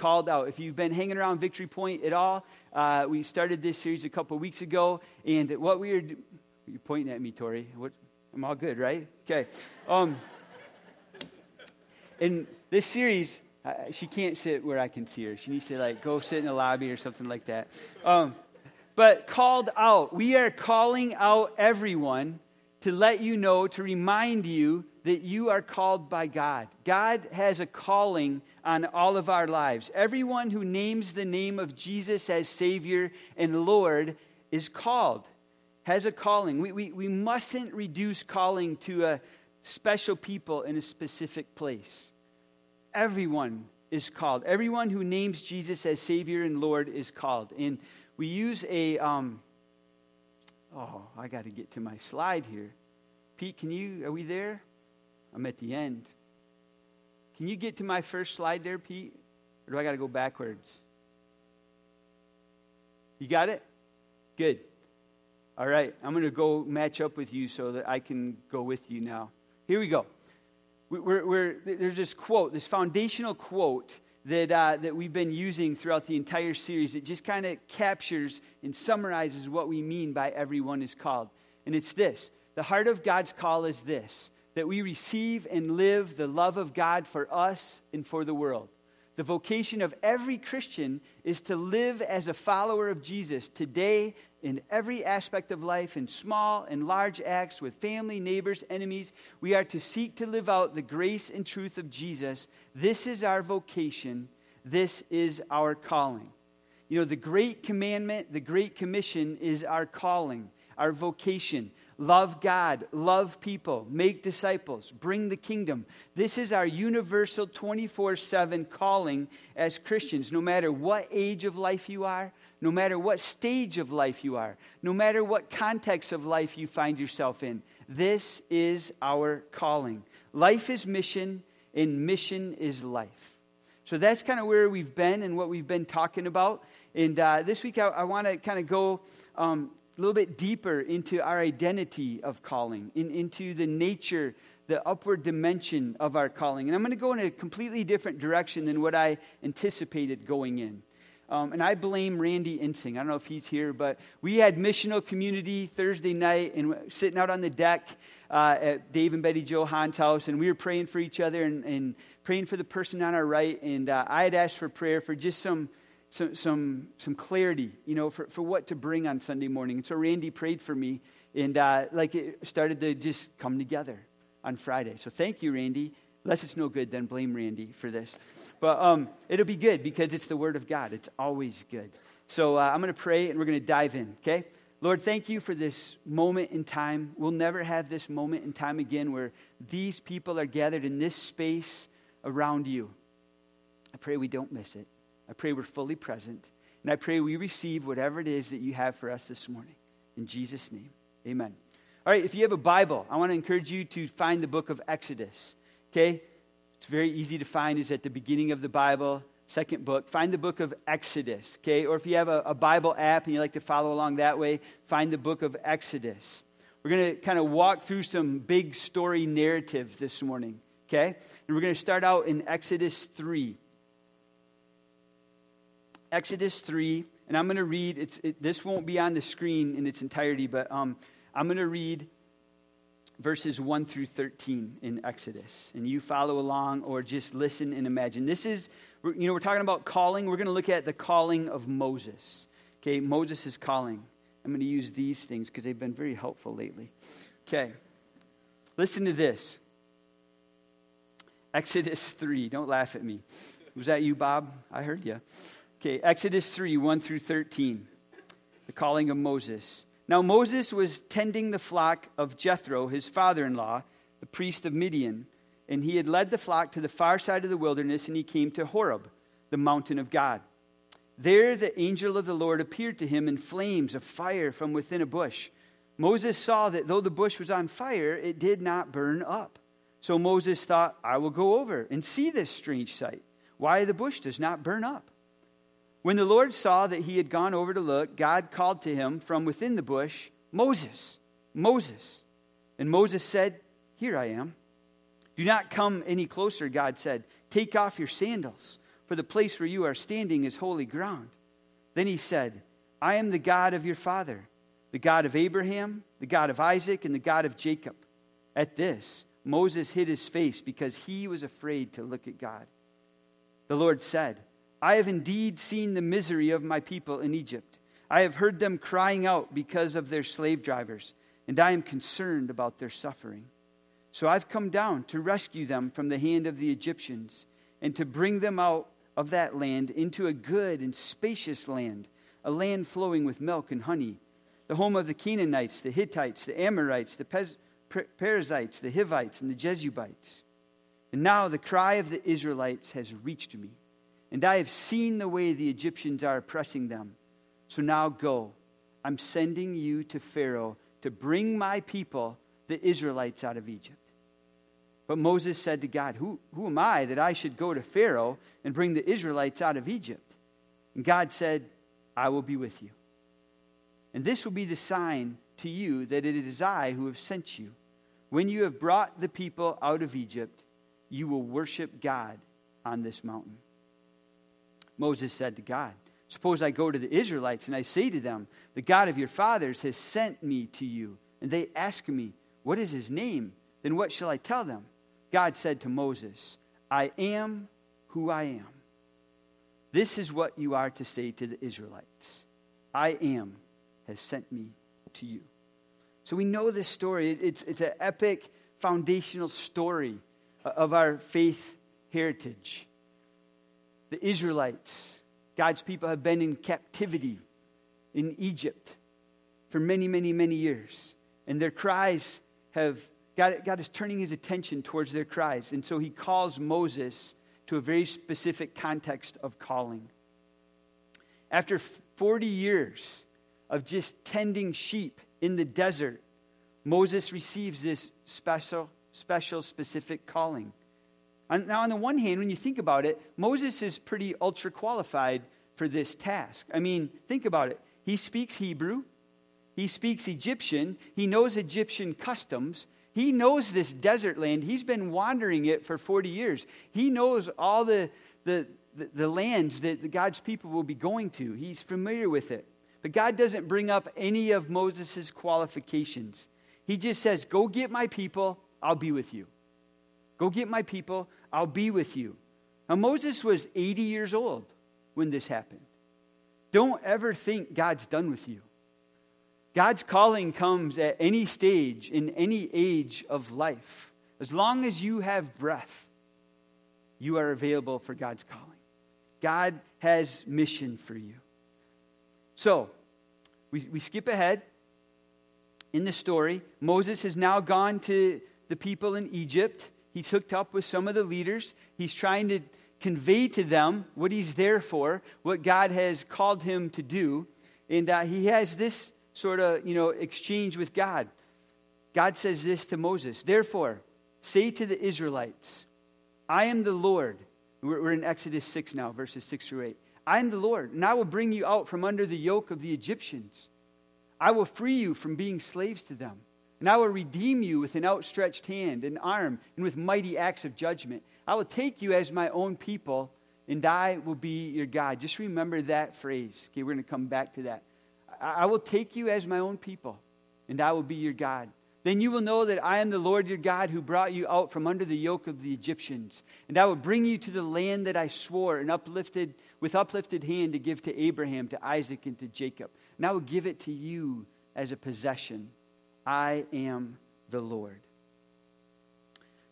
called out. If you've been hanging around Victory Point at all, uh, we started this series a couple weeks ago, and what we are, you're pointing at me, Tori. What, I'm all good, right? Okay. Um, in this series, uh, she can't sit where I can see her. She needs to like go sit in the lobby or something like that. Um, but called out, we are calling out everyone to let you know, to remind you that you are called by God. God has a calling on all of our lives. Everyone who names the name of Jesus as Savior and Lord is called, has a calling. We, we, we mustn't reduce calling to a special people in a specific place. Everyone is called. Everyone who names Jesus as Savior and Lord is called. And we use a, um, oh, I got to get to my slide here. Pete, can you, are we there? I'm at the end. Can you get to my first slide there, Pete? Or do I got to go backwards? You got it? Good. All right, I'm going to go match up with you so that I can go with you now. Here we go. We're, we're, there's this quote, this foundational quote that, uh, that we've been using throughout the entire series. It just kind of captures and summarizes what we mean by everyone is called. And it's this The heart of God's call is this that we receive and live the love of God for us and for the world. The vocation of every Christian is to live as a follower of Jesus today in every aspect of life, in small and large acts, with family, neighbors, enemies. We are to seek to live out the grace and truth of Jesus. This is our vocation. This is our calling. You know, the great commandment, the great commission is our calling, our vocation. Love God, love people, make disciples, bring the kingdom. This is our universal 24 7 calling as Christians, no matter what age of life you are, no matter what stage of life you are, no matter what context of life you find yourself in. This is our calling. Life is mission, and mission is life. So that's kind of where we've been and what we've been talking about. And uh, this week, I, I want to kind of go um, a little bit deeper into our identity of calling, in, into the nature, the upward dimension of our calling. And I'm going to go in a completely different direction than what I anticipated going in. Um, and I blame Randy Insing. I don't know if he's here, but we had missional community Thursday night and sitting out on the deck uh, at Dave and Betty Joe Hahn's house, and we were praying for each other and, and praying for the person on our right. And uh, I had asked for prayer for just some some, some, some clarity, you know, for, for what to bring on Sunday morning. And so Randy prayed for me, and uh, like it started to just come together on Friday. So thank you, Randy. Unless it's no good, then blame Randy for this. But um, it'll be good because it's the Word of God. It's always good. So uh, I'm going to pray and we're going to dive in, okay? Lord, thank you for this moment in time. We'll never have this moment in time again where these people are gathered in this space around you. I pray we don't miss it. I pray we're fully present. And I pray we receive whatever it is that you have for us this morning. In Jesus' name, amen. All right, if you have a Bible, I want to encourage you to find the book of Exodus. Okay? It's very easy to find. It's at the beginning of the Bible, second book. Find the book of Exodus. Okay? Or if you have a, a Bible app and you like to follow along that way, find the book of Exodus. We're going to kind of walk through some big story narrative this morning. Okay? And we're going to start out in Exodus 3. Exodus 3, and I'm going to read, it's, it, this won't be on the screen in its entirety, but um, I'm going to read verses 1 through 13 in Exodus. And you follow along or just listen and imagine. This is, you know, we're talking about calling. We're going to look at the calling of Moses. Okay, Moses' is calling. I'm going to use these things because they've been very helpful lately. Okay, listen to this Exodus 3. Don't laugh at me. Was that you, Bob? I heard you. Okay, Exodus 3 1 through 13, the calling of Moses. Now, Moses was tending the flock of Jethro, his father in law, the priest of Midian, and he had led the flock to the far side of the wilderness, and he came to Horeb, the mountain of God. There, the angel of the Lord appeared to him in flames of fire from within a bush. Moses saw that though the bush was on fire, it did not burn up. So Moses thought, I will go over and see this strange sight, why the bush does not burn up. When the Lord saw that he had gone over to look, God called to him from within the bush, Moses, Moses. And Moses said, Here I am. Do not come any closer, God said. Take off your sandals, for the place where you are standing is holy ground. Then he said, I am the God of your father, the God of Abraham, the God of Isaac, and the God of Jacob. At this, Moses hid his face because he was afraid to look at God. The Lord said, I have indeed seen the misery of my people in Egypt. I have heard them crying out because of their slave drivers, and I am concerned about their suffering. So I've come down to rescue them from the hand of the Egyptians and to bring them out of that land into a good and spacious land, a land flowing with milk and honey, the home of the Canaanites, the Hittites, the Amorites, the Pez- Perizzites, the Hivites, and the Jebusites. And now the cry of the Israelites has reached me, and I have seen the way the Egyptians are oppressing them. So now go. I'm sending you to Pharaoh to bring my people, the Israelites, out of Egypt. But Moses said to God, Who, who am I that I should go to Pharaoh and bring the Israelites out of Egypt? And God said, I will be with you. And this will be the sign to you that it is I who have sent you. When you have brought the people out of Egypt, you will worship God on this mountain. Moses said to God, Suppose I go to the Israelites and I say to them, The God of your fathers has sent me to you. And they ask me, What is his name? Then what shall I tell them? God said to Moses, I am who I am. This is what you are to say to the Israelites I am has sent me to you. So we know this story. It's, it's an epic foundational story of our faith heritage. The Israelites, God's people, have been in captivity in Egypt for many, many, many years. And their cries have, God, God is turning his attention towards their cries. And so he calls Moses to a very specific context of calling. After 40 years of just tending sheep in the desert, Moses receives this special, special, specific calling. Now, on the one hand, when you think about it, Moses is pretty ultra qualified for this task. I mean, think about it. He speaks Hebrew, he speaks Egyptian, he knows Egyptian customs, he knows this desert land. He's been wandering it for 40 years. He knows all the, the, the, the lands that God's people will be going to, he's familiar with it. But God doesn't bring up any of Moses' qualifications. He just says, Go get my people, I'll be with you. Go get my people, I'll be with you. Now, Moses was 80 years old when this happened. Don't ever think God's done with you. God's calling comes at any stage, in any age of life. As long as you have breath, you are available for God's calling. God has mission for you. So, we, we skip ahead in the story. Moses has now gone to the people in Egypt. He's hooked up with some of the leaders. He's trying to convey to them what he's there for, what God has called him to do. And uh, he has this sort of, you know, exchange with God. God says this to Moses Therefore, say to the Israelites, I am the Lord. We're, we're in Exodus 6 now, verses 6 through 8. I am the Lord, and I will bring you out from under the yoke of the Egyptians. I will free you from being slaves to them, and I will redeem you with an outstretched hand, an arm, and with mighty acts of judgment. I will take you as my own people, and I will be your God. Just remember that phrase. Okay, we're going to come back to that. I will take you as my own people, and I will be your God. Then you will know that I am the Lord your God who brought you out from under the yoke of the Egyptians. And I will bring you to the land that I swore and uplifted with uplifted hand to give to Abraham, to Isaac, and to Jacob. And I will give it to you as a possession. I am the Lord.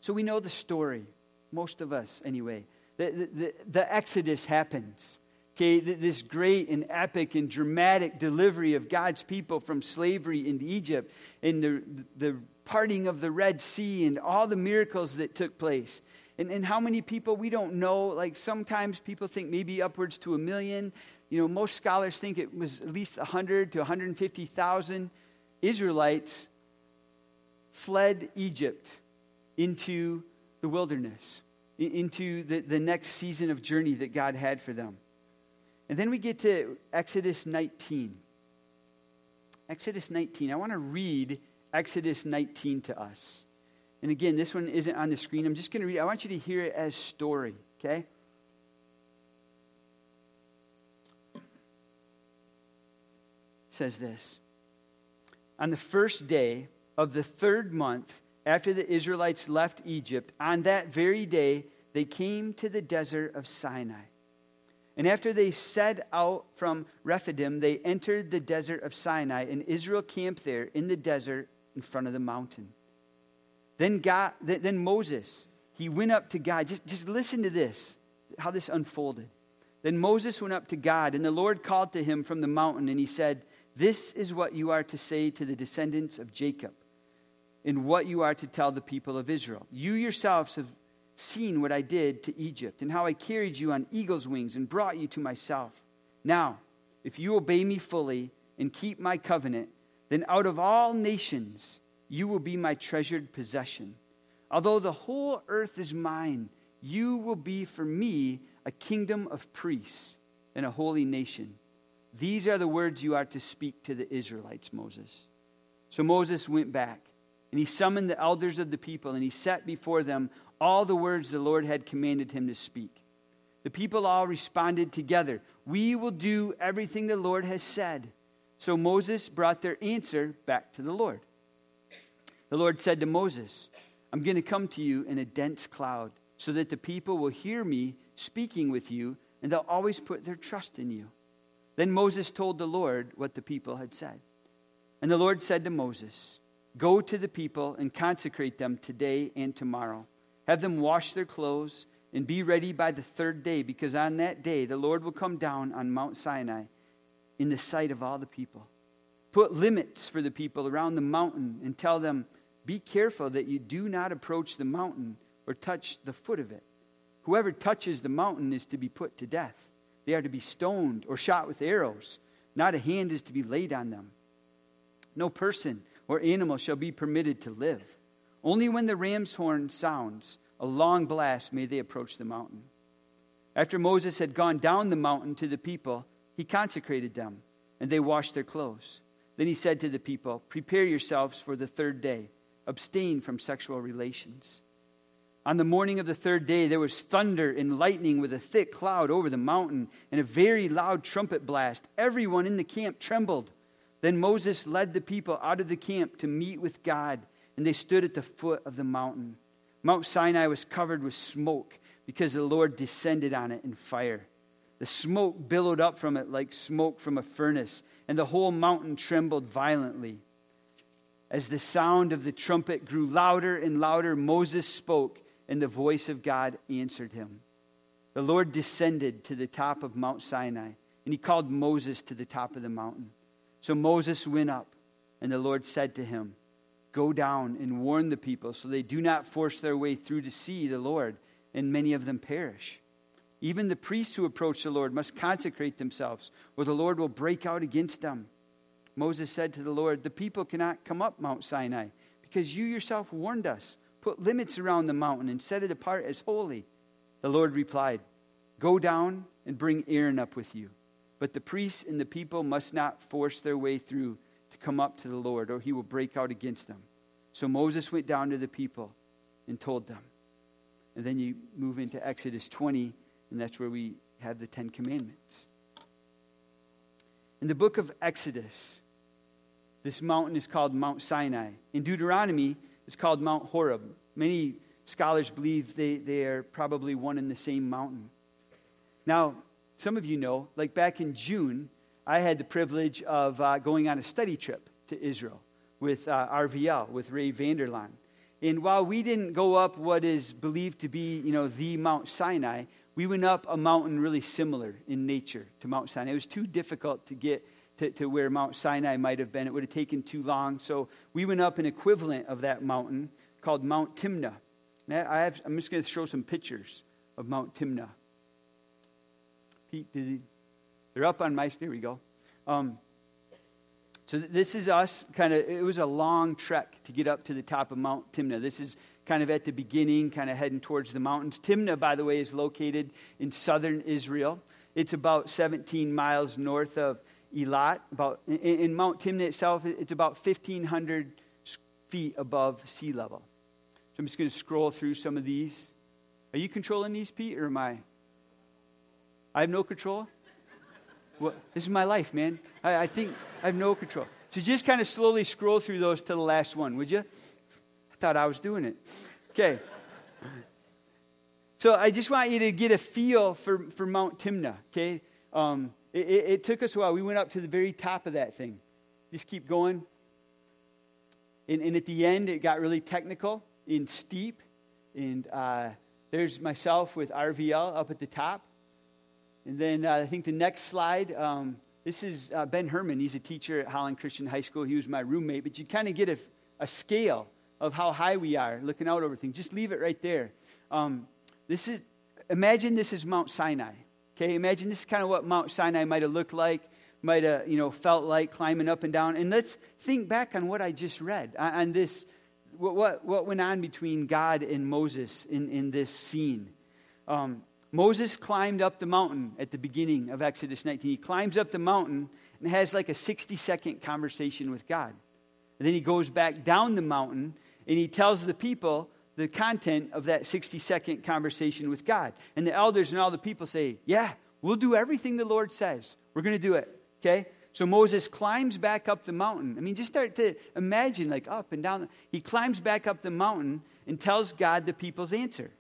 So we know the story, most of us anyway. The, the, the, the Exodus happens. Okay, this great and epic and dramatic delivery of God's people from slavery in Egypt and the, the parting of the Red Sea and all the miracles that took place. And, and how many people we don't know. Like sometimes people think maybe upwards to a million. You know, most scholars think it was at least 100 to 150,000 Israelites fled Egypt into the wilderness, into the, the next season of journey that God had for them. And then we get to Exodus 19. Exodus 19. I want to read Exodus 19 to us. And again, this one isn't on the screen. I'm just going to read. I want you to hear it as story, okay? Says this. On the first day of the third month after the Israelites left Egypt, on that very day they came to the desert of Sinai. And after they set out from Rephidim, they entered the desert of Sinai, and Israel camped there in the desert in front of the mountain. Then, God, then Moses, he went up to God. Just, just listen to this, how this unfolded. Then Moses went up to God, and the Lord called to him from the mountain, and he said, This is what you are to say to the descendants of Jacob, and what you are to tell the people of Israel. You yourselves have seen what I did to Egypt, and how I carried you on eagle's wings and brought you to myself. Now, if you obey me fully and keep my covenant, then out of all nations you will be my treasured possession. Although the whole earth is mine, you will be for me a kingdom of priests and a holy nation. These are the words you are to speak to the Israelites, Moses. So Moses went back, and he summoned the elders of the people, and he set before them all the words the Lord had commanded him to speak. The people all responded together, We will do everything the Lord has said. So Moses brought their answer back to the Lord. The Lord said to Moses, I'm going to come to you in a dense cloud so that the people will hear me speaking with you and they'll always put their trust in you. Then Moses told the Lord what the people had said. And the Lord said to Moses, Go to the people and consecrate them today and tomorrow. Have them wash their clothes and be ready by the third day, because on that day the Lord will come down on Mount Sinai in the sight of all the people. Put limits for the people around the mountain and tell them, Be careful that you do not approach the mountain or touch the foot of it. Whoever touches the mountain is to be put to death. They are to be stoned or shot with arrows. Not a hand is to be laid on them. No person or animal shall be permitted to live. Only when the ram's horn sounds a long blast may they approach the mountain. After Moses had gone down the mountain to the people, he consecrated them, and they washed their clothes. Then he said to the people, Prepare yourselves for the third day, abstain from sexual relations. On the morning of the third day, there was thunder and lightning with a thick cloud over the mountain and a very loud trumpet blast. Everyone in the camp trembled. Then Moses led the people out of the camp to meet with God, and they stood at the foot of the mountain. Mount Sinai was covered with smoke because the Lord descended on it in fire. The smoke billowed up from it like smoke from a furnace, and the whole mountain trembled violently. As the sound of the trumpet grew louder and louder, Moses spoke, and the voice of God answered him. The Lord descended to the top of Mount Sinai, and he called Moses to the top of the mountain. So Moses went up, and the Lord said to him, Go down and warn the people so they do not force their way through to see the Lord, and many of them perish. Even the priests who approach the Lord must consecrate themselves, or the Lord will break out against them. Moses said to the Lord, The people cannot come up Mount Sinai, because you yourself warned us. Put limits around the mountain and set it apart as holy. The Lord replied, Go down and bring Aaron up with you. But the priests and the people must not force their way through to come up to the Lord, or he will break out against them. So Moses went down to the people and told them. And then you move into Exodus 20 and that's where we have the Ten Commandments. In the book of Exodus, this mountain is called Mount Sinai. In Deuteronomy, it's called Mount Horeb. Many scholars believe they, they are probably one and the same mountain. Now, some of you know, like back in June, I had the privilege of uh, going on a study trip to Israel with uh, RVL, with Ray Vander Laan. And while we didn't go up what is believed to be, you know, the Mount Sinai, we went up a mountain really similar in nature to Mount Sinai. It was too difficult to get to, to where Mount Sinai might have been. It would have taken too long. So we went up an equivalent of that mountain called Mount Timnah. I have, I'm just going to show some pictures of Mount Timnah. Pete, he, they're up on my, there we go. Um, so this is us kind of, it was a long trek to get up to the top of Mount Timnah. This is kind of at the beginning, kind of heading towards the mountains. Timnah, by the way, is located in southern Israel. It's about 17 miles north of Eilat. About, in, in Mount Timnah itself, it's about 1,500 feet above sea level. So I'm just going to scroll through some of these. Are you controlling these, Pete, or am I? I have no control? Well, this is my life, man. I, I think I have no control. So just kind of slowly scroll through those to the last one, would you? I thought I was doing it. Okay. So I just want you to get a feel for, for Mount Timnah, okay? Um, it, it, it took us a while. We went up to the very top of that thing. Just keep going. And, and at the end, it got really technical and steep. And uh, there's myself with RVL up at the top. And then uh, I think the next slide, um, this is uh, Ben Herman. He's a teacher at Holland Christian High School. He was my roommate. But you kind of get a, a, scale of how high we are looking out over things. Just leave it right there. Um, this is, imagine this is Mount Sinai. Okay, imagine this is kind of what Mount Sinai might have looked like, might have, you know, felt like climbing up and down. And let's think back on what I just read, on this, what, what, what went on between God and Moses in, in this scene. Um, Moses climbed up the mountain at the beginning of Exodus 19. He climbs up the mountain and has like a 60 second conversation with God. And then he goes back down the mountain and he tells the people the content of that 60 second conversation with God. And the elders and all the people say, Yeah, we'll do everything the Lord says. We're going to do it. Okay? So Moses climbs back up the mountain. I mean, just start to imagine like up and down. He climbs back up the mountain and tells God the people's answer.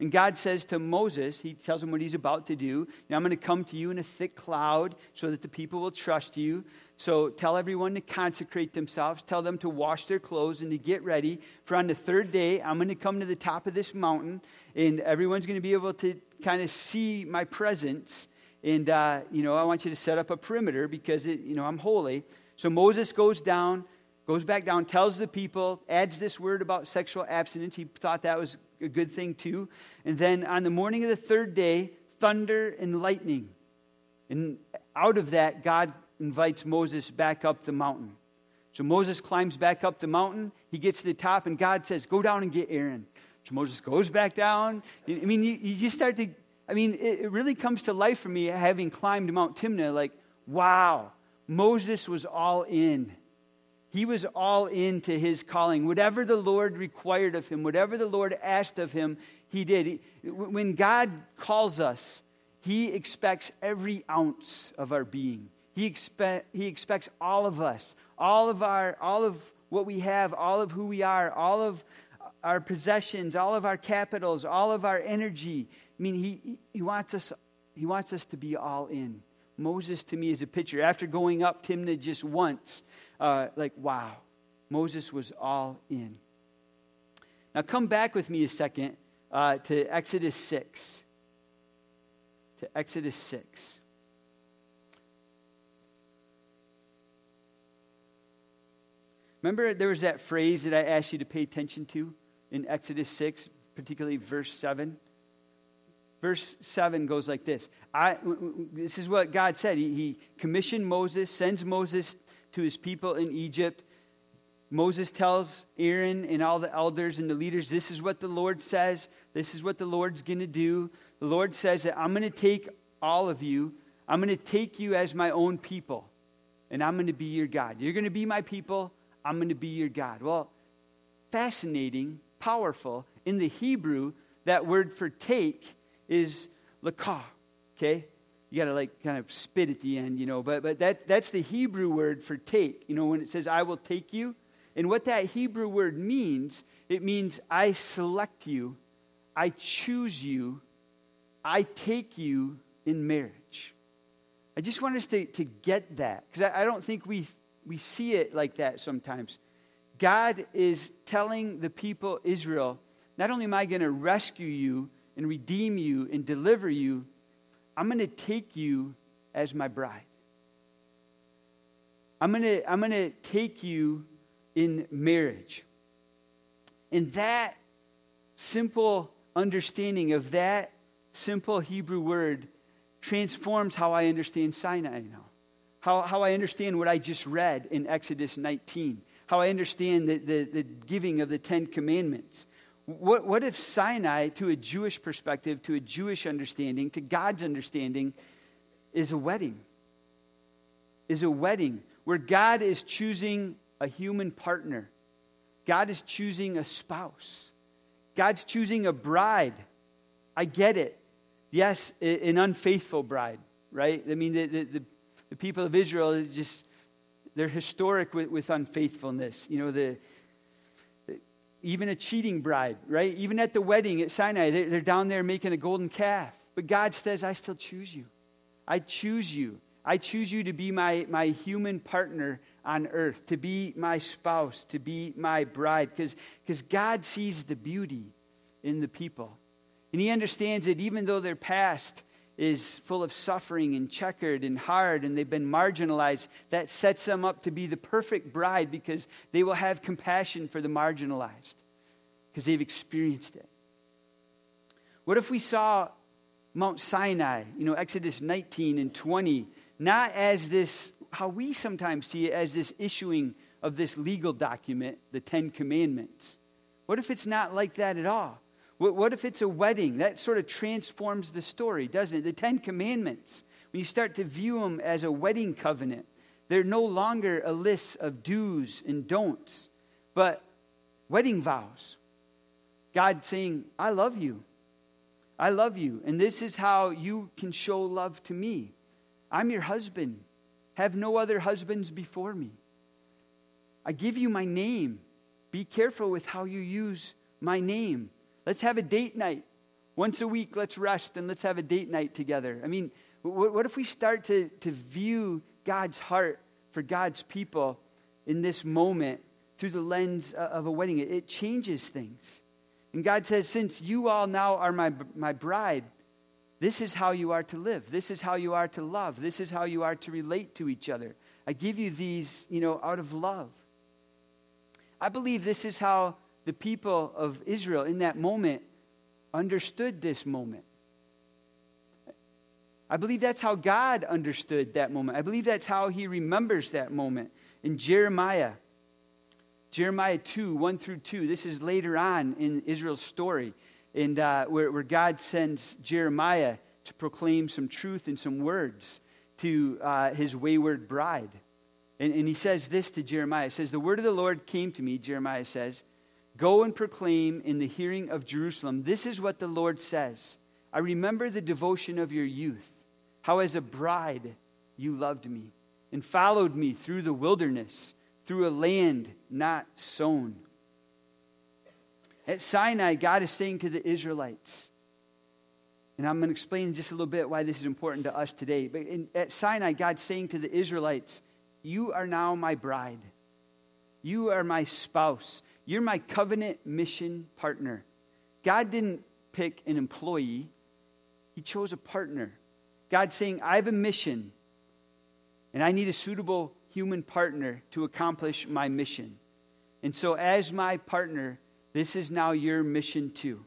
And God says to Moses, He tells him what He's about to do. Now I'm going to come to you in a thick cloud so that the people will trust you. So tell everyone to consecrate themselves. Tell them to wash their clothes and to get ready. For on the third day, I'm going to come to the top of this mountain, and everyone's going to be able to kind of see my presence. And, uh, you know, I want you to set up a perimeter because, it, you know, I'm holy. So Moses goes down, goes back down, tells the people, adds this word about sexual abstinence. He thought that was a good thing too. And then on the morning of the third day, thunder and lightning. And out of that, God invites Moses back up the mountain. So Moses climbs back up the mountain. He gets to the top, and God says, Go down and get Aaron. So Moses goes back down. I mean, you, you just start to, I mean, it, it really comes to life for me having climbed Mount Timnah. Like, wow, Moses was all in. He was all into his calling. Whatever the Lord required of him, whatever the Lord asked of him, he did. When God calls us, he expects every ounce of our being. He, expect, he expects all of us, all of our, all of what we have, all of who we are, all of our possessions, all of our capitals, all of our energy. I mean, he, he, wants us, he wants us to be all in. Moses to me is a picture. After going up Timnah just once, uh, like, wow, Moses was all in. Now, come back with me a second uh, to Exodus 6. To Exodus 6. Remember, there was that phrase that I asked you to pay attention to in Exodus 6, particularly verse 7? Verse 7 goes like this. I, this is what God said. He, he commissioned Moses, sends Moses to his people in Egypt. Moses tells Aaron and all the elders and the leaders, This is what the Lord says. This is what the Lord's going to do. The Lord says that I'm going to take all of you, I'm going to take you as my own people, and I'm going to be your God. You're going to be my people, I'm going to be your God. Well, fascinating, powerful. In the Hebrew, that word for take is lakah, okay? you got to like kind of spit at the end, you know. But, but that, that's the Hebrew word for take, you know, when it says, I will take you. And what that Hebrew word means, it means I select you, I choose you, I take you in marriage. I just want us to, to get that because I, I don't think we, we see it like that sometimes. God is telling the people Israel, not only am I going to rescue you and redeem you and deliver you, I'm going to take you as my bride. I'm going to I'm going to take you in marriage. And that simple understanding of that simple Hebrew word transforms how I understand Sinai now. How, how I understand what I just read in Exodus 19. How I understand the, the, the giving of the Ten Commandments. What, what if Sinai, to a Jewish perspective, to a Jewish understanding, to God's understanding, is a wedding? Is a wedding where God is choosing a human partner. God is choosing a spouse. God's choosing a bride. I get it. Yes, an unfaithful bride, right? I mean, the, the, the, the people of Israel is just they're historic with, with unfaithfulness. You know, the, even a cheating bride, right? Even at the wedding at Sinai, they're, they're down there making a golden calf. But God says, I still choose you. I choose you. I choose you to be my, my human partner on earth, to be my spouse, to be my bride, because God sees the beauty in the people. And He understands that even though their past is full of suffering and checkered and hard and they've been marginalized, that sets them up to be the perfect bride because they will have compassion for the marginalized because they've experienced it. What if we saw Mount Sinai, you know, Exodus 19 and 20, not as this, how we sometimes see it, as this issuing of this legal document, the Ten Commandments? What if it's not like that at all? What, what if it's a wedding? That sort of transforms the story, doesn't it? The Ten Commandments, when you start to view them as a wedding covenant, they're no longer a list of do's and don'ts, but wedding vows. God saying, I love you. I love you. And this is how you can show love to me. I'm your husband. Have no other husbands before me. I give you my name. Be careful with how you use my name. Let's have a date night. Once a week, let's rest and let's have a date night together. I mean, what, what if we start to, to view God's heart for God's people in this moment through the lens of a wedding? It, it changes things. And God says, Since you all now are my, my bride, this is how you are to live. This is how you are to love. This is how you are to relate to each other. I give you these, you know, out of love. I believe this is how the people of Israel in that moment understood this moment. I believe that's how God understood that moment. I believe that's how he remembers that moment. In Jeremiah, Jeremiah 2, 1 through 2, this is later on in Israel's story, and uh, where, where, God sends Jeremiah to proclaim some truth and some words to uh, his wayward bride. And, and he says this to Jeremiah. He says, The word of the Lord came to me, Jeremiah says, Go and proclaim in the hearing of Jerusalem, this is what the Lord says. I remember the devotion of your youth, how as a bride you loved me and followed me through the wilderness, through a land not sown. At Sinai, God is saying to the Israelites, and I'm going to explain just a little bit why this is important to us today. But in, at Sinai, God's saying to the Israelites, You are now my bride. You are my spouse. You're my covenant mission partner. God didn't pick an employee, He chose a partner. God's saying, I have a mission, and I need a suitable human partner to accomplish my mission. And so, as my partner, this is now your mission too.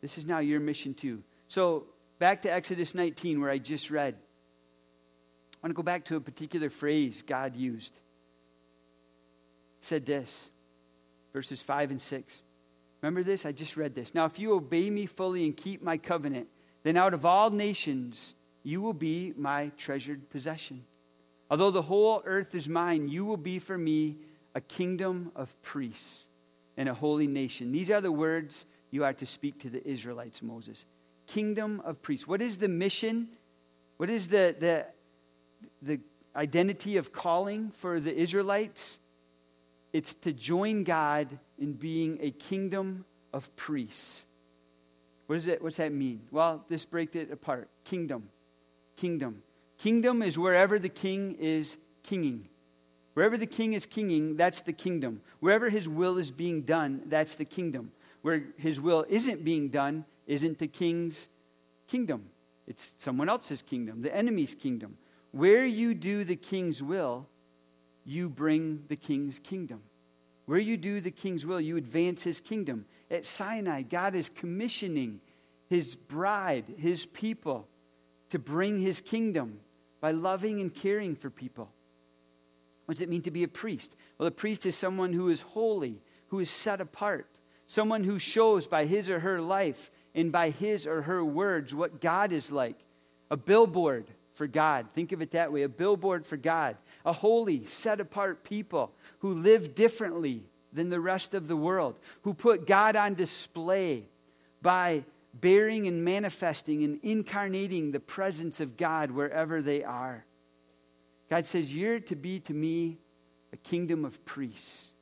This is now your mission too. So, back to Exodus 19, where I just read. I want to go back to a particular phrase God used. It said this verses 5 and 6. Remember this? I just read this. Now, if you obey me fully and keep my covenant, then out of all nations you will be my treasured possession. Although the whole earth is mine, you will be for me a kingdom of priests and a holy nation. These are the words you are to speak to the Israelites, Moses. Kingdom of priests. What is the mission? What is the, the, the identity of calling for the Israelites? It's to join God in being a kingdom of priests. What is it? What's that mean? Well, this breaks it apart. Kingdom. Kingdom. Kingdom is wherever the king is kinging. Wherever the king is kinging, that's the kingdom. Wherever his will is being done, that's the kingdom. Where his will isn't being done, isn't the king's kingdom. It's someone else's kingdom, the enemy's kingdom. Where you do the king's will, you bring the king's kingdom. Where you do the king's will, you advance his kingdom. At Sinai, God is commissioning his bride, his people, to bring his kingdom by loving and caring for people. What does it mean to be a priest? Well, a priest is someone who is holy, who is set apart, someone who shows by his or her life and by his or her words what God is like. A billboard for God. Think of it that way a billboard for God a holy, set apart people who live differently than the rest of the world, who put God on display by bearing and manifesting and incarnating the presence of God wherever they are. God says, You're to be to me a kingdom of priests.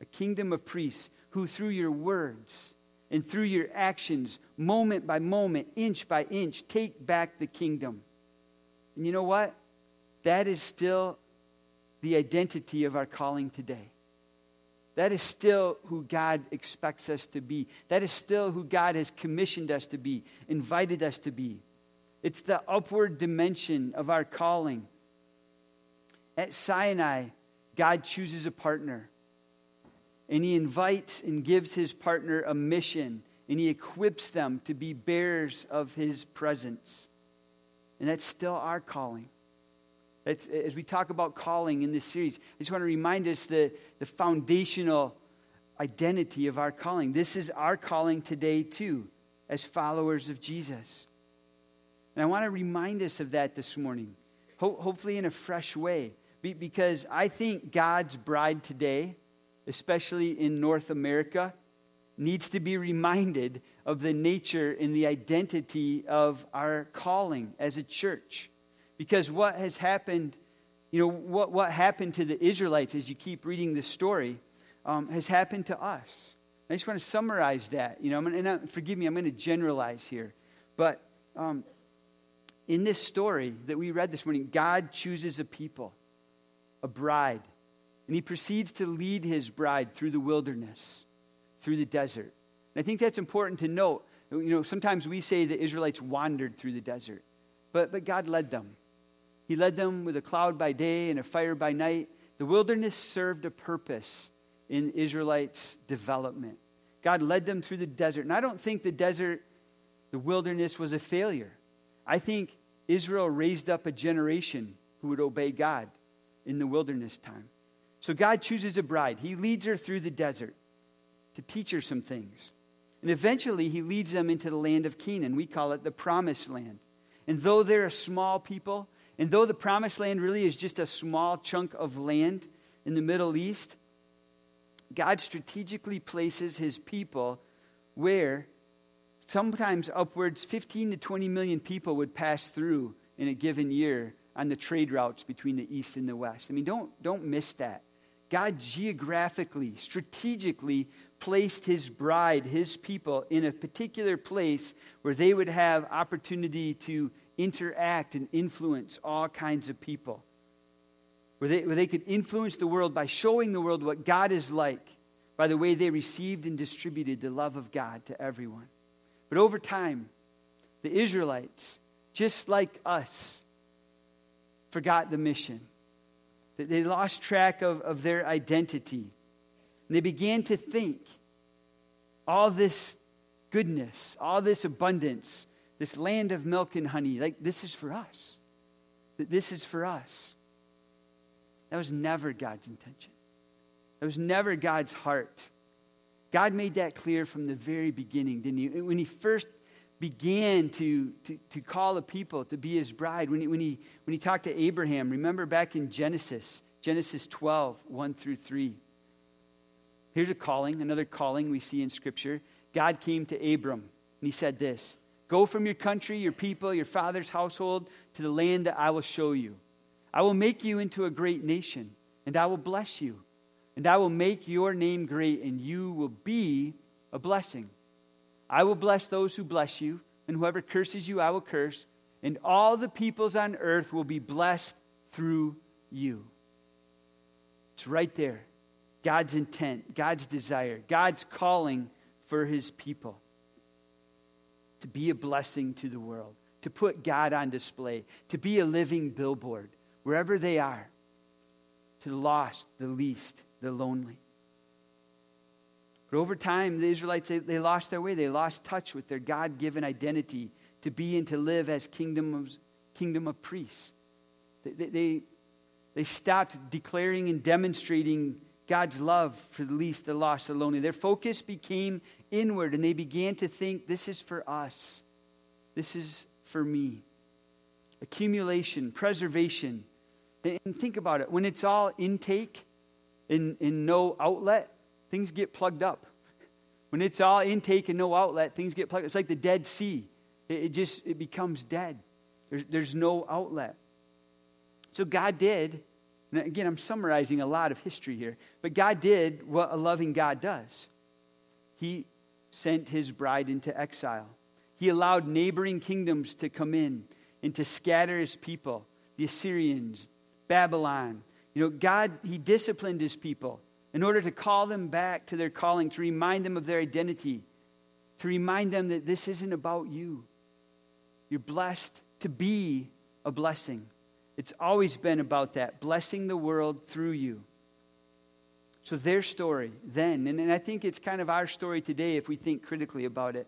A kingdom of priests who, through your words and through your actions, moment by moment, inch by inch, take back the kingdom. And you know what? That is still the identity of our calling today. That is still who God expects us to be. That is still who God has commissioned us to be, invited us to be. It's the upward dimension of our calling. At Sinai, God chooses a partner. And he invites and gives his partner a mission. And he equips them to be bearers of his presence. And that's still our calling. As we talk about calling in this series, I just want to remind us the, the foundational identity of our calling. This is our calling today, too, as followers of Jesus. And I want to remind us of that this morning, ho- hopefully in a fresh way, Be- because I think God's bride today, especially in North America, needs to be reminded of the nature and the identity of our calling as a church. Because what has happened, you know, what, what happened to the Israelites as you keep reading this story um, has happened to us. I just want to summarize that. You know, and forgive me, I'm going to generalize here. But um, in this story that we read this morning, God chooses a people, a bride, and he proceeds to lead his bride through the wilderness, through the desert. And I think that's important to note. You know, sometimes we say the Israelites wandered through the desert, but, but God led them. He led them with a cloud by day and a fire by night. The wilderness served a purpose in Israelites' development. God led them through the desert. And I don't think the desert, the wilderness, was a failure. I think Israel raised up a generation who would obey God in the wilderness time. So God chooses a bride. He leads her through the desert to teach her some things. And eventually, he leads them into the land of Canaan. We call it the promised land. And though they're a small people, and though the promised land really is just a small chunk of land in the Middle East, God strategically places his people where sometimes upwards 15 to 20 million people would pass through in a given year on the trade routes between the east and the west. I mean, don't, don't miss that. God geographically, strategically placed his bride, his people, in a particular place where they would have opportunity to interact and influence all kinds of people. Where they, where they could influence the world by showing the world what God is like by the way they received and distributed the love of God to everyone. But over time, the Israelites, just like us, forgot the mission. They lost track of, of their identity. And they began to think all this goodness, all this abundance, this land of milk and honey, like this is for us. This is for us. That was never God's intention. That was never God's heart. God made that clear from the very beginning, didn't he? When he first began to, to, to call a people to be his bride, when he, when, he, when he talked to Abraham, remember back in Genesis, Genesis 12, 1 through 3. Here's a calling, another calling we see in Scripture. God came to Abram, and he said this Go from your country, your people, your father's household to the land that I will show you. I will make you into a great nation, and I will bless you. And I will make your name great, and you will be a blessing. I will bless those who bless you, and whoever curses you, I will curse. And all the peoples on earth will be blessed through you. It's right there. God's intent, God's desire, God's calling for his people to be a blessing to the world, to put God on display, to be a living billboard wherever they are, to the lost, the least, the lonely. But over time, the Israelites, they, they lost their way. They lost touch with their God given identity to be and to live as kingdom of, kingdom of priests. They, they, they, they stopped declaring and demonstrating God's love for the least, the lost, the lonely. Their focus became inward and they began to think this is for us, this is for me. Accumulation, preservation. And think about it when it's all intake and, and no outlet, things get plugged up. When it's all intake and no outlet, things get plugged. It's like the Dead Sea. It, it just it becomes dead. There's, there's no outlet. So God did And again, I'm summarizing a lot of history here. But God did what a loving God does He sent His bride into exile. He allowed neighboring kingdoms to come in and to scatter His people the Assyrians, Babylon. You know, God, He disciplined His people in order to call them back to their calling, to remind them of their identity, to remind them that this isn't about you. You're blessed to be a blessing. It's always been about that, blessing the world through you. So, their story then, and, and I think it's kind of our story today if we think critically about it,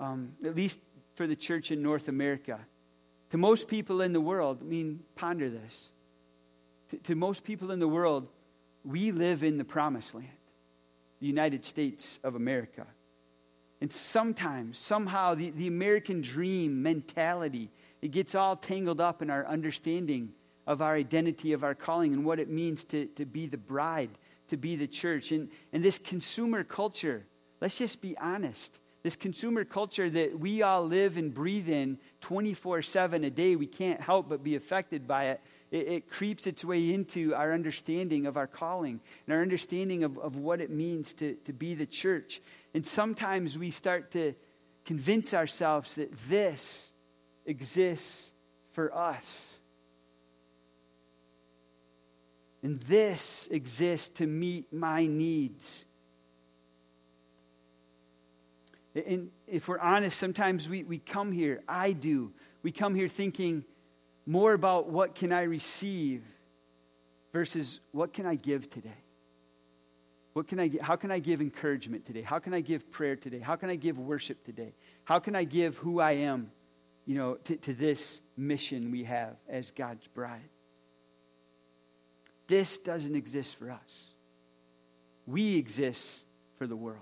um, at least for the church in North America. To most people in the world, I mean, ponder this. To, to most people in the world, we live in the promised land, the United States of America. And sometimes, somehow, the, the American dream mentality it gets all tangled up in our understanding of our identity, of our calling, and what it means to, to be the bride, to be the church. And, and this consumer culture, let's just be honest. This consumer culture that we all live and breathe in 24 7 a day, we can't help but be affected by it. it. It, creeps its way into our understanding of our calling and our understanding of, of what it means to, to be the church. And sometimes we start to convince ourselves that this exists for us. And this exists to meet my needs. And if we're honest, sometimes we, we come here, I do, we come here thinking more about what can I receive versus what can I give today? What can I, how can I give encouragement today? How can I give prayer today? How can I give worship today? How can I give who I am you know, to, to this mission we have as God's bride. This doesn't exist for us. We exist for the world.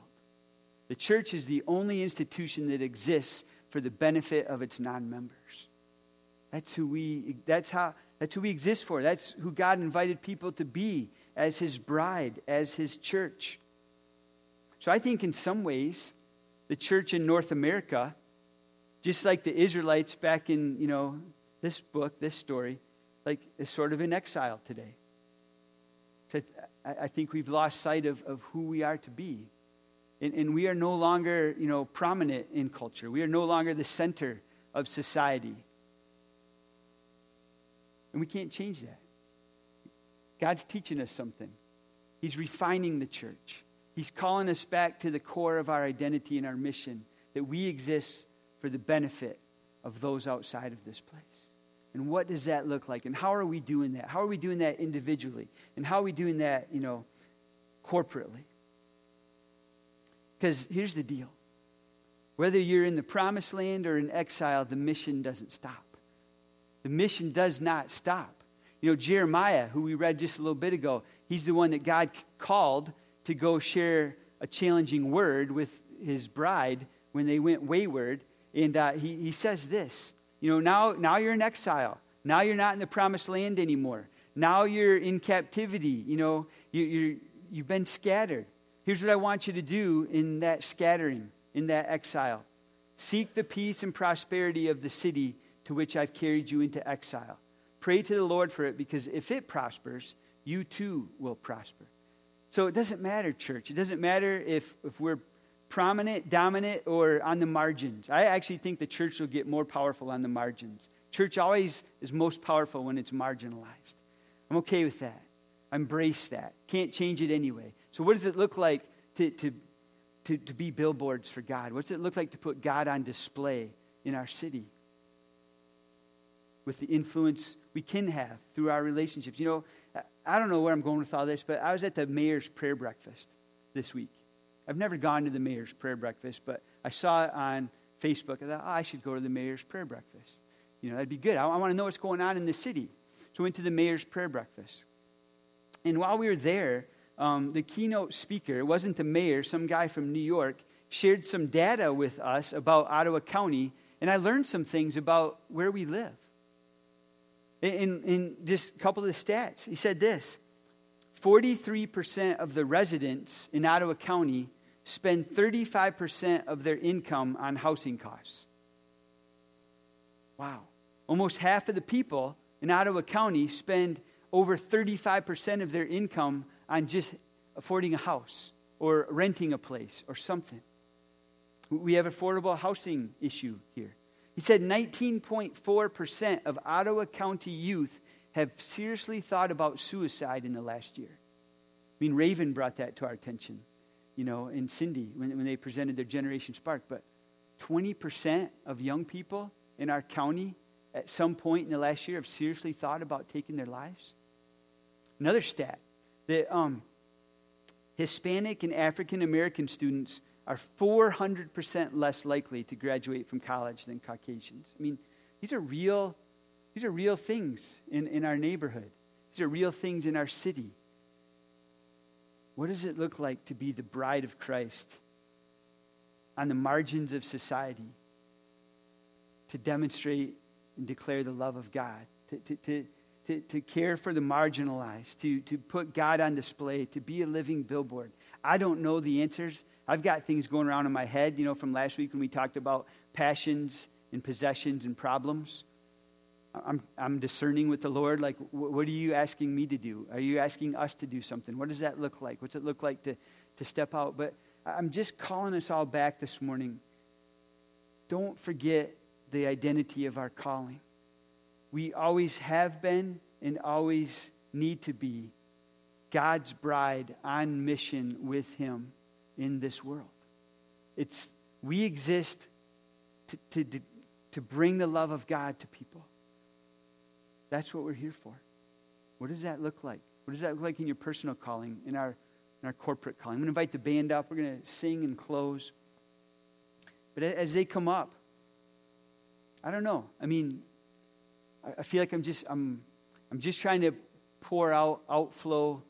The church is the only institution that exists for the benefit of its non-members. That's who we that's how that's who we exist for. That's who God invited people to be as his bride, as his church. So I think in some ways the church in North America just like the Israelites back in, you know, this book, this story, like is sort of in exile today. So I, think we've lost sight of, of who we are to be. And, and we are no longer, you know, prominent in culture. We are no longer the center of society. And we can't change that. God's teaching us something. He's refining the church. He's calling us back to the core of our identity and our mission that we exist for the benefit of those outside of this place. And what does that look like? And how are we doing that? How are we doing that individually? And how are we doing that, you know, corporately? Because here's the deal whether you're in the promised land or in exile, the mission doesn't stop. The mission does not stop. You know, Jeremiah, who we read just a little bit ago, he's the one that God called to go share a challenging word with his bride when they went wayward. And uh, he, he says this you know, now, now you're in exile. Now you're not in the promised land anymore. Now you're in captivity. You know, you, you're, you've been scattered. Here's what I want you to do in that scattering, in that exile seek the peace and prosperity of the city to which I've carried you into exile. Pray to the Lord for it because if it prospers, you too will prosper. So it doesn't matter, church. It doesn't matter if, if we're prominent, dominant, or on the margins. I actually think the church will get more powerful on the margins. Church always is most powerful when it's marginalized. I'm okay with that. I embrace that. Can't change it anyway. So, what does it look like to, to, to, to be billboards for God? What does it look like to put God on display in our city? With the influence we can have through our relationships. You know, I don't know where I'm going with all this, but I was at the mayor's prayer breakfast this week. I've never gone to the mayor's prayer breakfast, but I saw it on Facebook. I thought, oh, I should go to the mayor's prayer breakfast. You know, that'd be good. I, I want to know what's going on in the city. So I went to the mayor's prayer breakfast. And while we were there, um, the keynote speaker, it wasn't the mayor, some guy from New York, shared some data with us about Ottawa County, and I learned some things about where we live. In, in just a couple of the stats, he said this 43% of the residents in Ottawa County spend 35% of their income on housing costs. Wow. Almost half of the people in Ottawa County spend over 35% of their income on just affording a house or renting a place or something. We have affordable housing issue here. He said 19.4% of Ottawa County youth have seriously thought about suicide in the last year. I mean, Raven brought that to our attention, you know, and Cindy when, when they presented their Generation Spark. But 20% of young people in our county at some point in the last year have seriously thought about taking their lives. Another stat that um, Hispanic and African American students are 400% less likely to graduate from college than Caucasians. I mean, these are real, these are real things in, in our neighborhood. These are real things in our city. What does it look like to be the bride of Christ on the margins of society? To demonstrate and declare the love of God, to, to, to, to, to care for the marginalized, to, to put God on display, to be a living billboard. I don't know the answers. I've got things going around in my head, you know, from last week when we talked about passions and possessions and problems. I'm, I'm discerning with the Lord, like, what are you asking me to do? Are you asking us to do something? What does that look like? What's it look like to, to step out? But I'm just calling us all back this morning. Don't forget the identity of our calling. We always have been and always need to be God's bride on mission with Him in this world. It's, we exist to, to, to bring the love of God to people. That's what we're here for. What does that look like? What does that look like in your personal calling, in our, in our corporate calling? I'm going to invite the band up. We're going to sing and close. But as they come up, I don't know. I mean, I feel like I'm just I'm I'm just trying to pour out outflow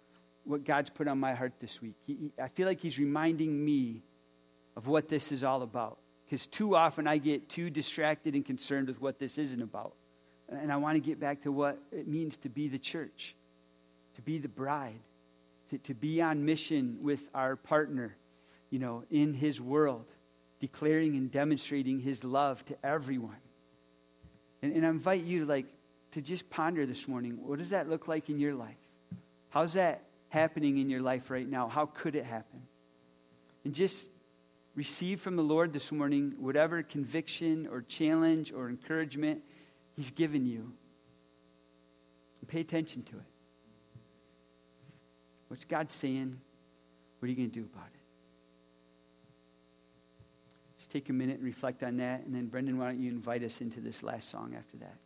what God's put on my heart this week. He, he, I feel like He's reminding me of what this is all about. Because too often I get too distracted and concerned with what this isn't about. And I want to get back to what it means to be the church, to be the bride, to, to be on mission with our partner, you know, in His world, declaring and demonstrating His love to everyone. And, and I invite you to like to just ponder this morning. What does that look like in your life? How's that happening in your life right now? How could it happen? And just receive from the Lord this morning whatever conviction or challenge or encouragement He's given you. And pay attention to it. What's God saying? What are you going to do about it? Just take a minute and reflect on that. And then, Brendan, why don't you invite us into this last song after that?